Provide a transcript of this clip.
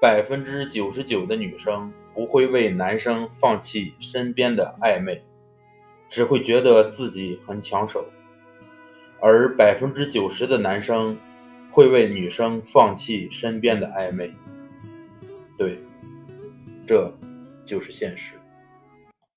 百分之九十九的女生不会为男生放弃身边的暧昧只会觉得自己很抢手。而百分之九十的男生会为女生放弃身边的暧昧。对这就是现实。